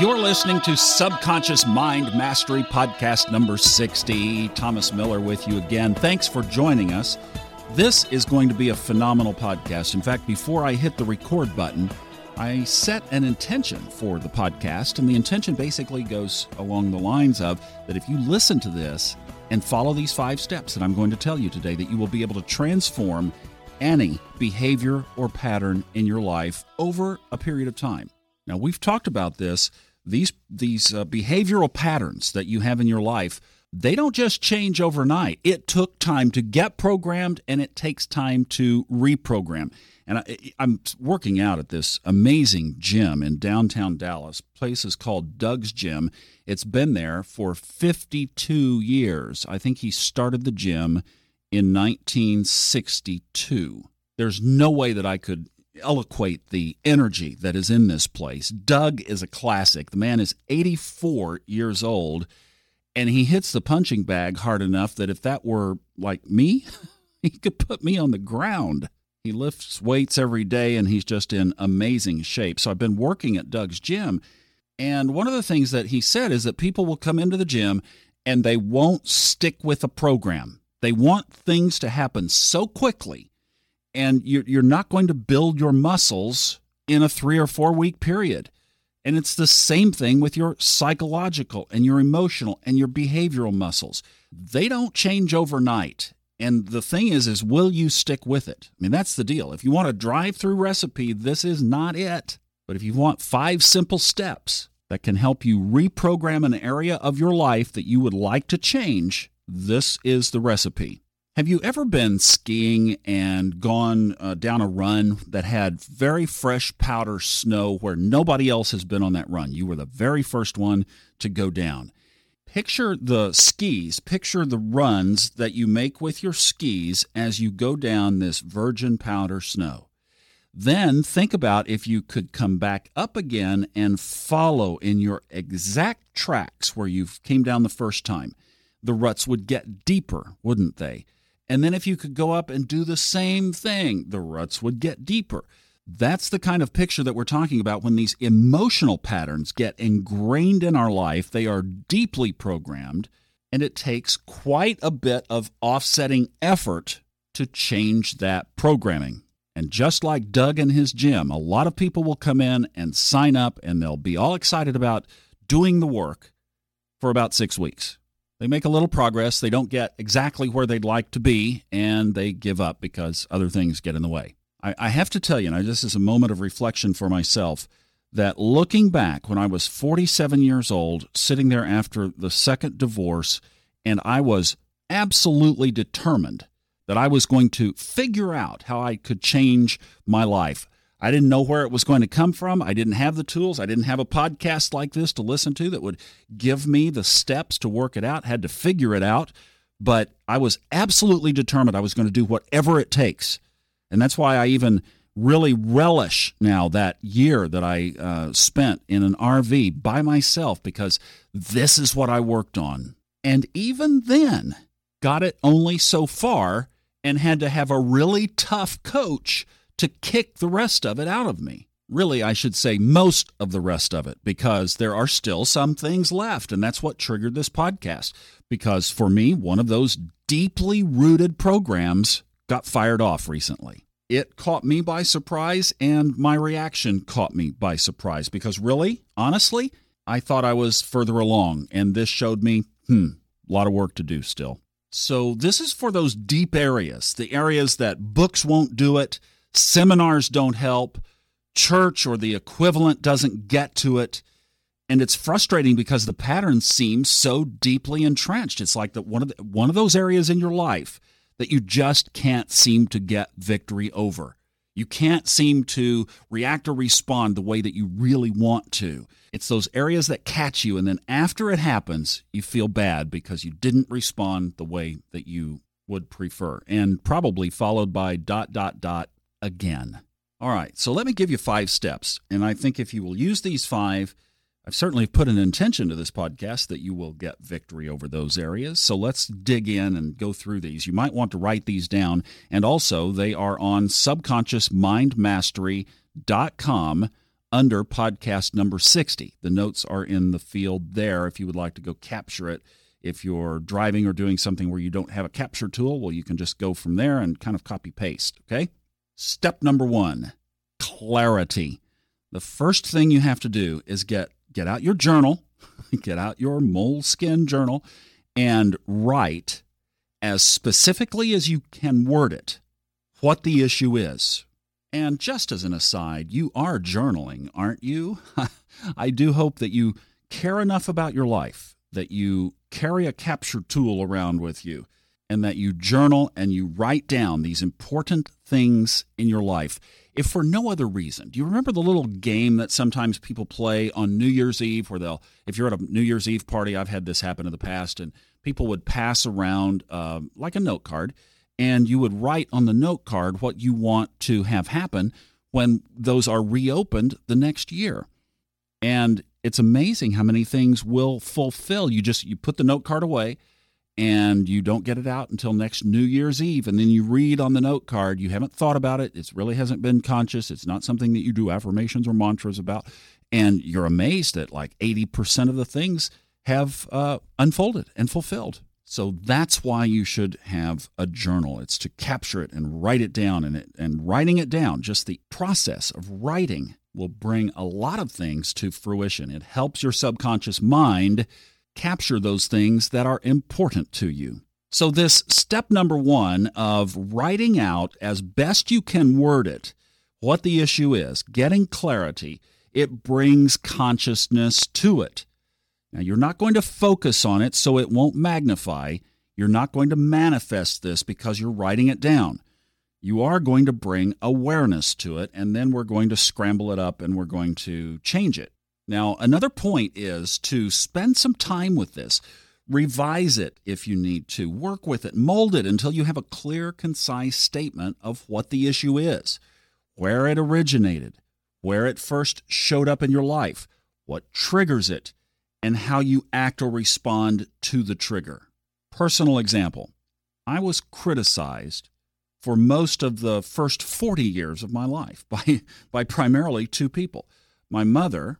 You're listening to Subconscious Mind Mastery Podcast number 60. Thomas Miller with you again. Thanks for joining us. This is going to be a phenomenal podcast. In fact, before I hit the record button, I set an intention for the podcast, and the intention basically goes along the lines of that if you listen to this and follow these five steps that I'm going to tell you today, that you will be able to transform any behavior or pattern in your life over a period of time. Now, we've talked about this these these uh, behavioral patterns that you have in your life they don't just change overnight. It took time to get programmed and it takes time to reprogram. And I, i'm working out at this amazing gym in downtown dallas. Place is called doug's gym. It's been there for 52 years. I think he started the gym in 1962 there's no way that i could eloquate the energy that is in this place. Doug is a classic. The man is 84 years old, and he hits the punching bag hard enough that if that were like me, he could put me on the ground. He lifts weights every day, and he's just in amazing shape. So I've been working at Doug's gym. And one of the things that he said is that people will come into the gym and they won't stick with a program. They want things to happen so quickly and you're not going to build your muscles in a three or four week period. And it's the same thing with your psychological and your emotional and your behavioral muscles. They don't change overnight. And the thing is, is will you stick with it? I mean, that's the deal. If you want a drive-through recipe, this is not it. But if you want five simple steps that can help you reprogram an area of your life that you would like to change, this is the recipe. Have you ever been skiing and gone uh, down a run that had very fresh powder snow where nobody else has been on that run? You were the very first one to go down. Picture the skis, picture the runs that you make with your skis as you go down this virgin powder snow. Then think about if you could come back up again and follow in your exact tracks where you came down the first time. The ruts would get deeper, wouldn't they? And then if you could go up and do the same thing, the ruts would get deeper. That's the kind of picture that we're talking about when these emotional patterns get ingrained in our life. They are deeply programmed, and it takes quite a bit of offsetting effort to change that programming. And just like Doug and his gym, a lot of people will come in and sign up and they'll be all excited about doing the work for about six weeks. They make a little progress. They don't get exactly where they'd like to be, and they give up because other things get in the way. I, I have to tell you, and this is a moment of reflection for myself, that looking back when I was 47 years old, sitting there after the second divorce, and I was absolutely determined that I was going to figure out how I could change my life. I didn't know where it was going to come from. I didn't have the tools. I didn't have a podcast like this to listen to that would give me the steps to work it out. Had to figure it out. But I was absolutely determined I was going to do whatever it takes. And that's why I even really relish now that year that I uh, spent in an RV by myself because this is what I worked on. And even then, got it only so far and had to have a really tough coach to kick the rest of it out of me. Really, I should say most of the rest of it, because there are still some things left. And that's what triggered this podcast. Because for me, one of those deeply rooted programs got fired off recently. It caught me by surprise, and my reaction caught me by surprise. Because really, honestly, I thought I was further along, and this showed me, hmm, a lot of work to do still. So, this is for those deep areas, the areas that books won't do it, Seminars don't help. Church or the equivalent doesn't get to it. And it's frustrating because the pattern seems so deeply entrenched. It's like that one of the, one of those areas in your life that you just can't seem to get victory over. You can't seem to react or respond the way that you really want to. It's those areas that catch you, and then after it happens, you feel bad because you didn't respond the way that you would prefer, and probably followed by dot, dot, dot, again. All right, so let me give you five steps. And I think if you will use these five, I've certainly put an intention to this podcast that you will get victory over those areas. So let's dig in and go through these. You might want to write these down. And also, they are on subconsciousmindmastery.com under podcast number 60. The notes are in the field there if you would like to go capture it. If you're driving or doing something where you don't have a capture tool, well, you can just go from there and kind of copy paste. Okay. Step number one clarity. The first thing you have to do is get, get out your journal, get out your Moleskine journal, and write as specifically as you can word it what the issue is. And just as an aside, you are journaling, aren't you? I do hope that you care enough about your life that you carry a capture tool around with you and that you journal and you write down these important things in your life. If for no other reason, do you remember the little game that sometimes people play on New Year's Eve where they'll, if you're at a New Year's Eve party, I've had this happen in the past, and people would pass around uh, like a note card and you would write on the note card what you want to have happen when those are reopened the next year. And it's amazing how many things will fulfill. You just you put the note card away and you don't get it out until next New Year's Eve and then you read on the note card you haven't thought about it. It really hasn't been conscious. It's not something that you do affirmations or mantras about and you're amazed that like 80% of the things have uh, unfolded and fulfilled. So that's why you should have a journal. It's to capture it and write it down and it, and writing it down, just the process of writing will bring a lot of things to fruition. It helps your subconscious mind capture those things that are important to you. So this step number 1 of writing out as best you can word it what the issue is, getting clarity, it brings consciousness to it. Now, you're not going to focus on it so it won't magnify. You're not going to manifest this because you're writing it down. You are going to bring awareness to it, and then we're going to scramble it up and we're going to change it. Now, another point is to spend some time with this. Revise it if you need to. Work with it. Mold it until you have a clear, concise statement of what the issue is, where it originated, where it first showed up in your life, what triggers it, and how you act or respond to the trigger. Personal example I was criticized for most of the first 40 years of my life by, by primarily two people my mother,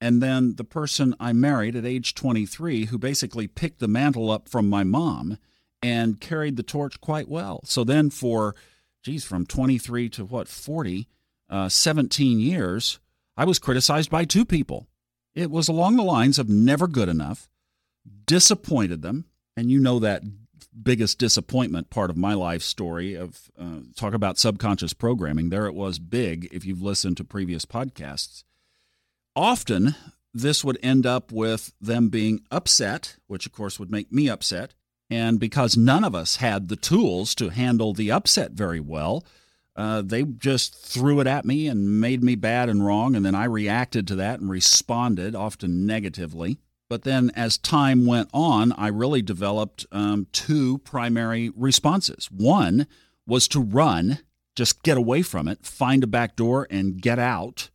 and then the person I married at age 23, who basically picked the mantle up from my mom and carried the torch quite well. So then, for, geez, from 23 to what, 40, uh, 17 years, I was criticized by two people it was along the lines of never good enough, disappointed them, and you know that biggest disappointment part of my life story of uh, talk about subconscious programming. There it was big if you've listened to previous podcasts. Often this would end up with them being upset, which of course would make me upset. And because none of us had the tools to handle the upset very well, uh, they just threw it at me and made me bad and wrong, and then I reacted to that and responded, often negatively. But then, as time went on, I really developed um, two primary responses. One was to run, just get away from it, find a back door and get out.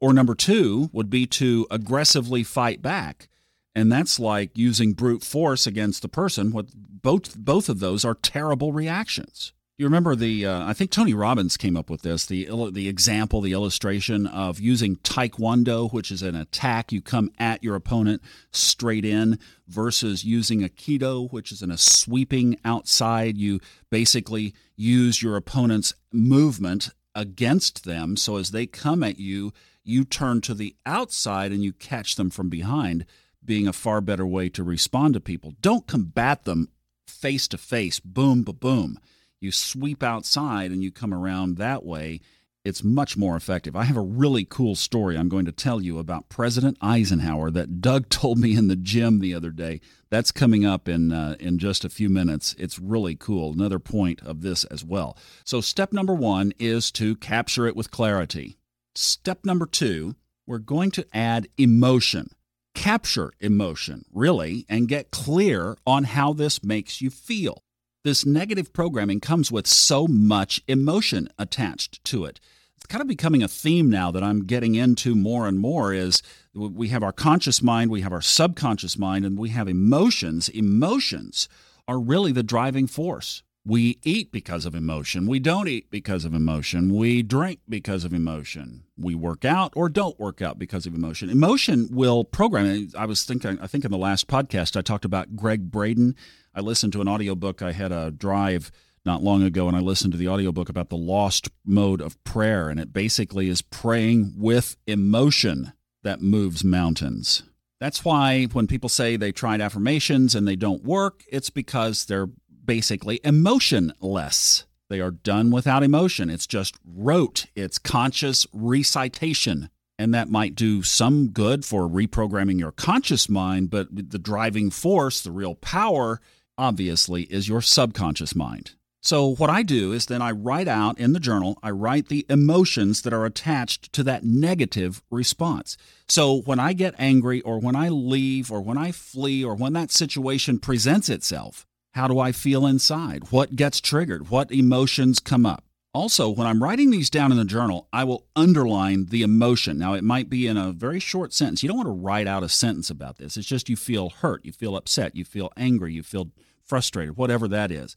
Or number two would be to aggressively fight back. And that's like using brute force against the person. What both both of those are terrible reactions. You remember the? Uh, I think Tony Robbins came up with this. The the example, the illustration of using Taekwondo, which is an attack you come at your opponent straight in, versus using Aikido, which is in a sweeping outside. You basically use your opponent's movement against them. So as they come at you, you turn to the outside and you catch them from behind. Being a far better way to respond to people. Don't combat them face to face. Boom, ba boom you sweep outside and you come around that way, it's much more effective. I have a really cool story I'm going to tell you about President Eisenhower that Doug told me in the gym the other day. That's coming up in uh, in just a few minutes. It's really cool. Another point of this as well. So step number 1 is to capture it with clarity. Step number 2, we're going to add emotion. Capture emotion, really, and get clear on how this makes you feel this negative programming comes with so much emotion attached to it. Kind of becoming a theme now that I'm getting into more and more is we have our conscious mind, we have our subconscious mind, and we have emotions. Emotions are really the driving force. We eat because of emotion. We don't eat because of emotion. We drink because of emotion. We work out or don't work out because of emotion. Emotion will program. I was thinking, I think in the last podcast, I talked about Gregg Braden. I listened to an audiobook. I had a drive not long ago and I listened to the audiobook about the lost mode of prayer. And it basically is praying with emotion that moves mountains. That's why when people say they tried affirmations and they don't work, it's because they're basically emotionless. They are done without emotion. It's just rote, it's conscious recitation. And that might do some good for reprogramming your conscious mind, but the driving force, the real power, obviously, is your subconscious mind. So, what I do is then I write out in the journal, I write the emotions that are attached to that negative response. So, when I get angry, or when I leave, or when I flee, or when that situation presents itself, how do I feel inside? What gets triggered? What emotions come up? Also, when I'm writing these down in the journal, I will underline the emotion. Now, it might be in a very short sentence. You don't want to write out a sentence about this. It's just you feel hurt, you feel upset, you feel angry, you feel frustrated, whatever that is.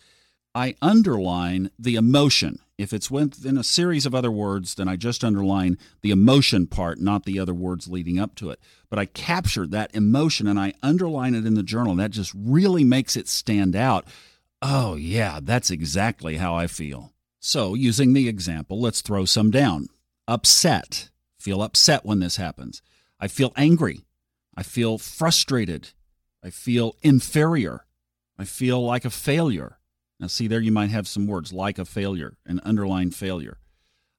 I underline the emotion. If it's within a series of other words, then I just underline the emotion part, not the other words leading up to it. But I capture that emotion and I underline it in the journal. And that just really makes it stand out. Oh, yeah, that's exactly how I feel. So, using the example, let's throw some down. Upset. Feel upset when this happens. I feel angry. I feel frustrated. I feel inferior. I feel like a failure. Now, see, there you might have some words like a failure, an underlined failure.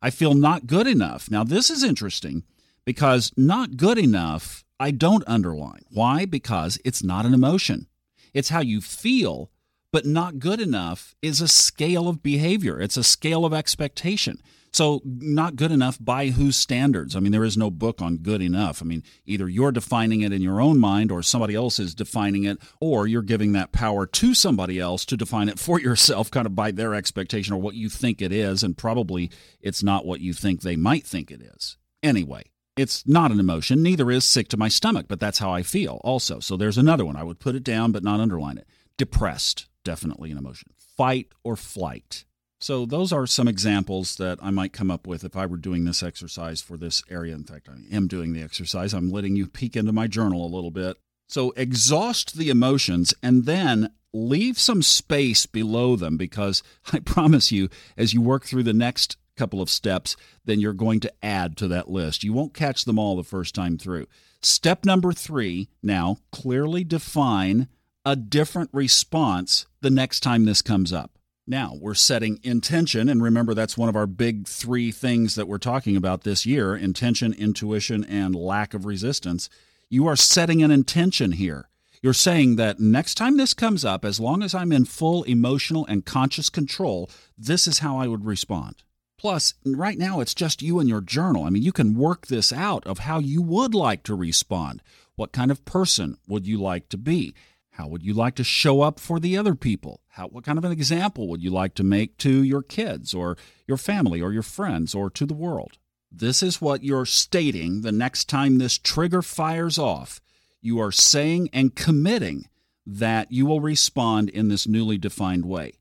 I feel not good enough. Now, this is interesting because not good enough, I don't underline. Why? Because it's not an emotion, it's how you feel, but not good enough is a scale of behavior, it's a scale of expectation. So, not good enough by whose standards? I mean, there is no book on good enough. I mean, either you're defining it in your own mind or somebody else is defining it, or you're giving that power to somebody else to define it for yourself, kind of by their expectation or what you think it is. And probably it's not what you think they might think it is. Anyway, it's not an emotion. Neither is sick to my stomach, but that's how I feel also. So, there's another one. I would put it down, but not underline it. Depressed, definitely an emotion. Fight or flight so, those are some examples that I might come up with if I were doing this exercise for this area. In fact, I am doing the exercise. I'm letting you peek into my journal a little bit. So, exhaust the emotions and then leave some space below them because I promise you, as you work through the next couple of steps, then you're going to add to that list. You won't catch them all the first time through. Step number three now clearly define a different response the next time this comes up. Now, we're setting intention, and remember that's one of our big three things that we're talking about this year intention, intuition, and lack of resistance. You are setting an intention here. You're saying that next time this comes up, as long as I'm in full emotional and conscious control, this is how I would respond. Plus, right now it's just you and your journal. I mean, you can work this out of how you would like to respond. What kind of person would you like to be? How would you like to show up for the other people? How, what kind of an example would you like to make to your kids or your family or your friends or to the world? This is what you're stating the next time this trigger fires off. You are saying and committing that you will respond in this newly defined way.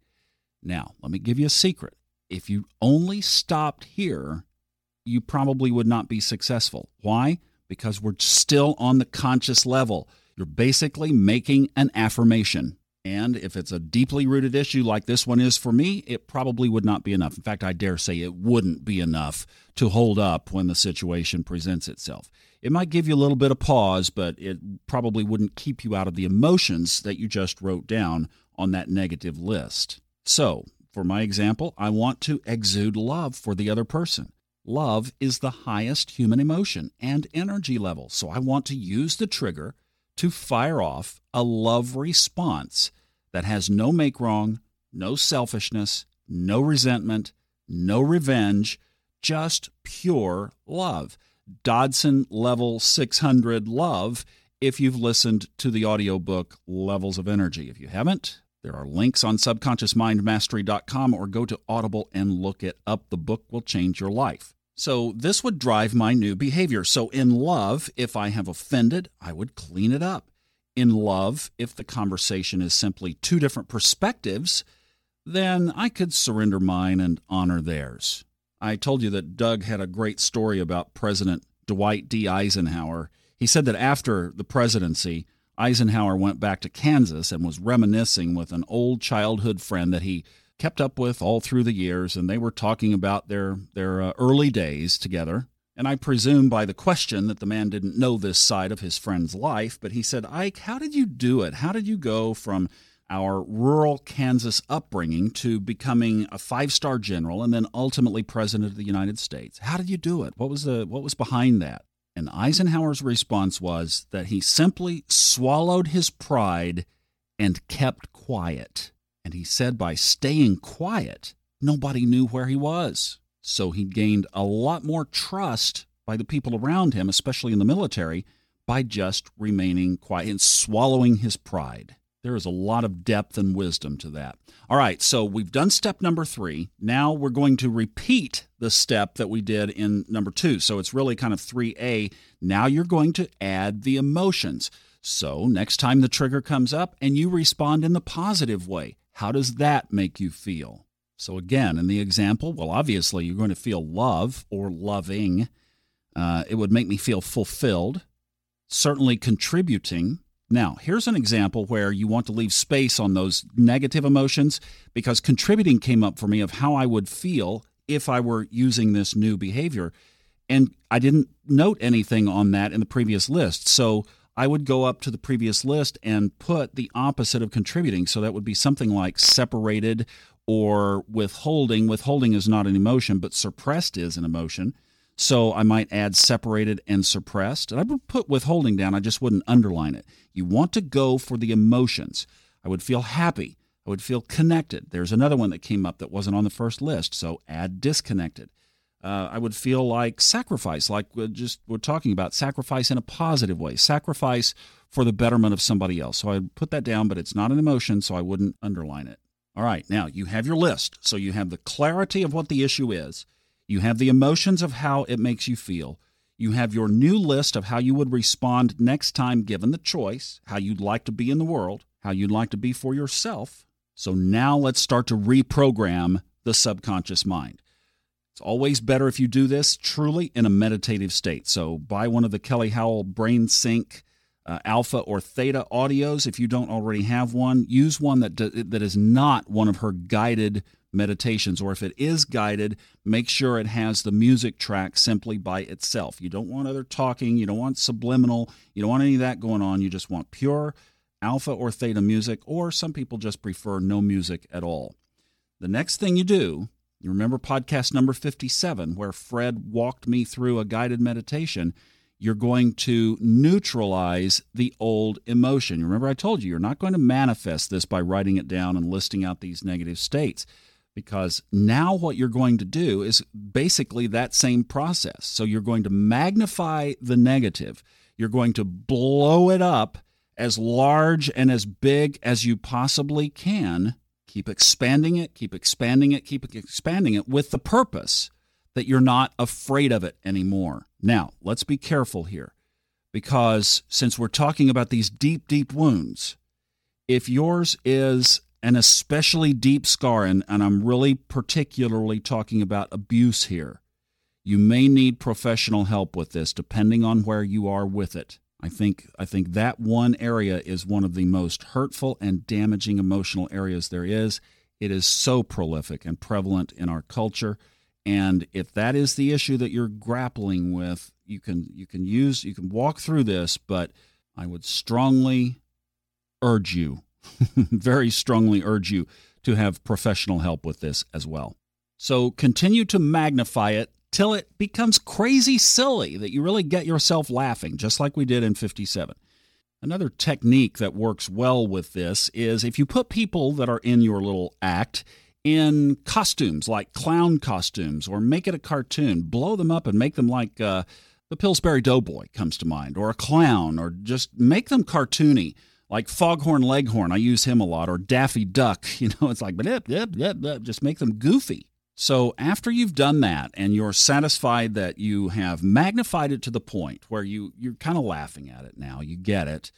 Now, let me give you a secret. If you only stopped here, you probably would not be successful. Why? Because we're still on the conscious level. You're basically making an affirmation. And if it's a deeply rooted issue like this one is for me, it probably would not be enough. In fact, I dare say it wouldn't be enough to hold up when the situation presents itself. It might give you a little bit of pause, but it probably wouldn't keep you out of the emotions that you just wrote down on that negative list. So, for my example, I want to exude love for the other person. Love is the highest human emotion and energy level. So I want to use the trigger to fire off a love response that has no make wrong, no selfishness, no resentment, no revenge, just pure love. Dodson level 600 love if you've listened to the audiobook Levels of Energy. If you haven't, there are links on subconsciousmindmastery.com or go to Audible and look it up. The book will change your life. So this would drive my new behavior. So in love, if I have offended, I would clean it up. In love, if the conversation is simply two different perspectives, then I could surrender mine and honor theirs. I told you that Doug had a great story about President Dwight D. Eisenhower. He said that after the presidency, Eisenhower went back to Kansas and was reminiscing with an old childhood friend that he kept up with all through the years, and they were talking about their their uh, early days together. And I presume by the question that the man didn't know this side of his friend's life, but he said, Ike, how did you do it? How did you go from our rural Kansas upbringing to becoming a five-star general and then ultimately president of the United States? How did you do it? What was the what was behind that? And Eisenhower's response was that he simply swallowed his pride and kept quiet. And he said by staying quiet, nobody knew where he was. So he gained a lot more trust by the people around him, especially in the military, by just remaining quiet and swallowing his pride. There is a lot of depth and wisdom to that. All right, so we've done step number three. Now we're going to repeat the step that we did in number two. So it's really kind of 3A. Now you're going to add the emotions. So next time the trigger comes up and you respond in the positive way, how does that make you feel? So, again, in the example, well, obviously you're going to feel love or loving. Uh, it would make me feel fulfilled, certainly contributing. Now, here's an example where you want to leave space on those negative emotions because contributing came up for me of how I would feel if I were using this new behavior. And I didn't note anything on that in the previous list. So I would go up to the previous list and put the opposite of contributing. So that would be something like separated or withholding. Withholding is not an emotion, but suppressed is an emotion. So I might add separated and suppressed. And I would put withholding down, I just wouldn't underline it. You want to go for the emotions. I would feel happy. I would feel connected. There's another one that came up that wasn't on the first list. So add disconnected. Uh, I would feel like sacrifice, like we're just we're talking about sacrifice in a positive way, sacrifice for the betterment of somebody else. So I'd put that down, but it's not an emotion, so I wouldn't underline it. All right, now you have your list. So you have the clarity of what the issue is, you have the emotions of how it makes you feel, you have your new list of how you would respond next time given the choice, how you'd like to be in the world, how you'd like to be for yourself. So now let's start to reprogram the subconscious mind. It's always better if you do this truly in a meditative state. So buy one of the Kelly Howell Brain Sync uh, alpha or theta audios if you don't already have one. Use one that that is not one of her guided meditations or if it is guided make sure it has the music track simply by itself. You don't want other talking you don't want subliminal you don't want any of that going on. You just want pure alpha or theta music or some people just prefer no music at all. The next thing you do you remember podcast number 57 where fred walked me through a guided meditation you're going to neutralize the old emotion. Remember, I told you you're not going to manifest this by writing it down and listing out these negative states because now what you're going to do is basically that same process. So you're going to magnify the negative, you're going to blow it up as large and as big as you possibly can. Keep expanding it, keep expanding it, keep expanding it with the purpose that you're not afraid of it anymore. Now, let's be careful here because since we're talking about these deep, deep wounds, if yours is an especially deep scar, and, and I'm really particularly talking about abuse here, you may need professional help with this depending on where you are with it. I think I think that one area is one of the most hurtful and damaging emotional areas there is. It is so prolific and prevalent in our culture. And if that is the issue that you're grappling with, you can you can use you can walk through this, but I would strongly urge you, very strongly urge you to have professional help with this as well. So continue to magnify it till it becomes crazy silly that you really get yourself laughing, just like we did in 57. Another technique that works well with this is if you put people that are in your little act in costumes like clown costumes or make it a cartoon blow them up and make them like uh, the pillsbury doughboy comes to mind or a clown or just make them cartoony like foghorn leghorn i use him a lot or daffy duck you know it's like blip, blip, blip. just make them goofy so after you've done that and you're satisfied that you have magnified it to the point where you you're kind of laughing at it now you get it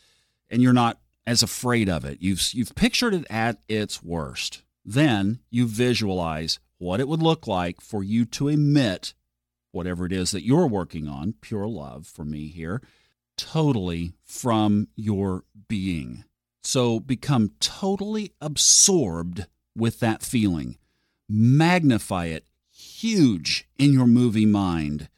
and you're not as afraid of it you've you've pictured it at its worst Then you visualize what it would look like for you to emit whatever it is that you're working on, pure love for me here, totally from your being. So become totally absorbed with that feeling. Magnify it huge in your movie mind.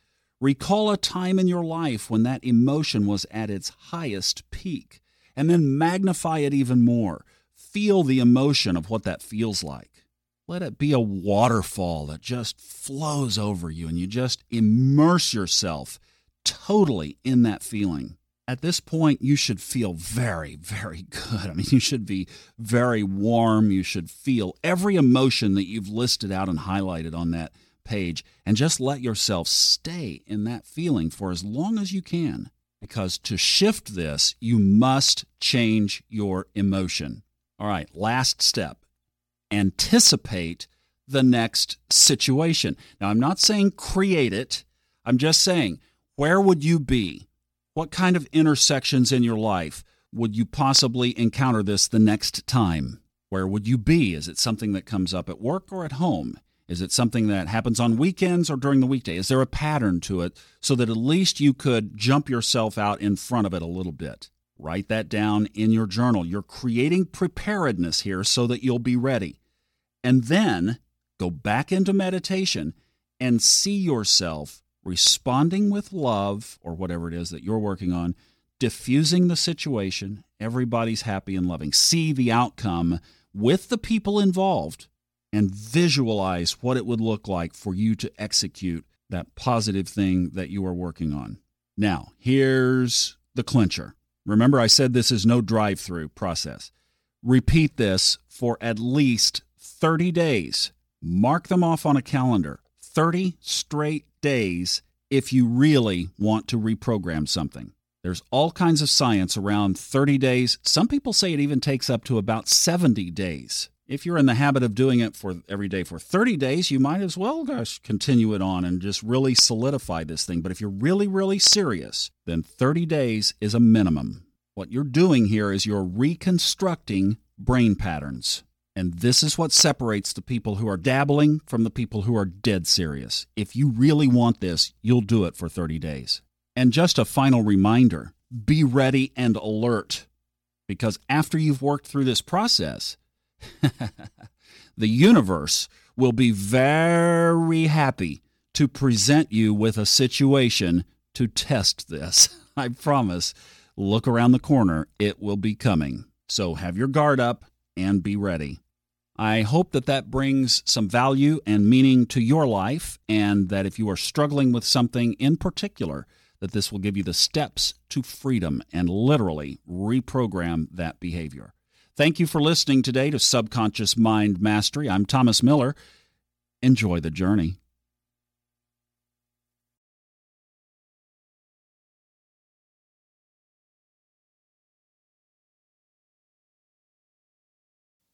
Recall a time in your life when that emotion was at its highest peak, and then magnify it even more. Feel the emotion of what that feels like. Let it be a waterfall that just flows over you, and you just immerse yourself totally in that feeling. At this point, you should feel very, very good. I mean, you should be very warm. You should feel every emotion that you've listed out and highlighted on that page, and just let yourself stay in that feeling for as long as you can. Because to shift this, you must change your emotion. All right, last step anticipate the next situation. Now, I'm not saying create it, I'm just saying where would you be? What kind of intersections in your life would you possibly encounter this the next time? Where would you be? Is it something that comes up at work or at home? Is it something that happens on weekends or during the weekday? Is there a pattern to it so that at least you could jump yourself out in front of it a little bit? Write that down in your journal. You're creating preparedness here so that you'll be ready. And then go back into meditation and see yourself responding with love or whatever it is that you're working on, diffusing the situation. Everybody's happy and loving. See the outcome with the people involved and visualize what it would look like for you to execute that positive thing that you are working on. Now, here's the clincher. Remember, I said this is no drive through process. Repeat this for at least 30 days. Mark them off on a calendar. 30 straight days if you really want to reprogram something. There's all kinds of science around 30 days. Some people say it even takes up to about 70 days. If you're in the habit of doing it for every day for 30 days, you might as well gosh, continue it on and just really solidify this thing. But if you're really, really serious, then 30 days is a minimum. What you're doing here is you're reconstructing brain patterns. And this is what separates the people who are dabbling from the people who are dead serious. If you really want this, you'll do it for 30 days. And just a final reminder be ready and alert. Because after you've worked through this process, the universe will be very happy to present you with a situation to test this. I promise. Look around the corner, it will be coming. So have your guard up and be ready. I hope that that brings some value and meaning to your life, and that if you are struggling with something in particular, that this will give you the steps to freedom and literally reprogram that behavior. Thank you for listening today to Subconscious Mind Mastery. I'm Thomas Miller. Enjoy the journey.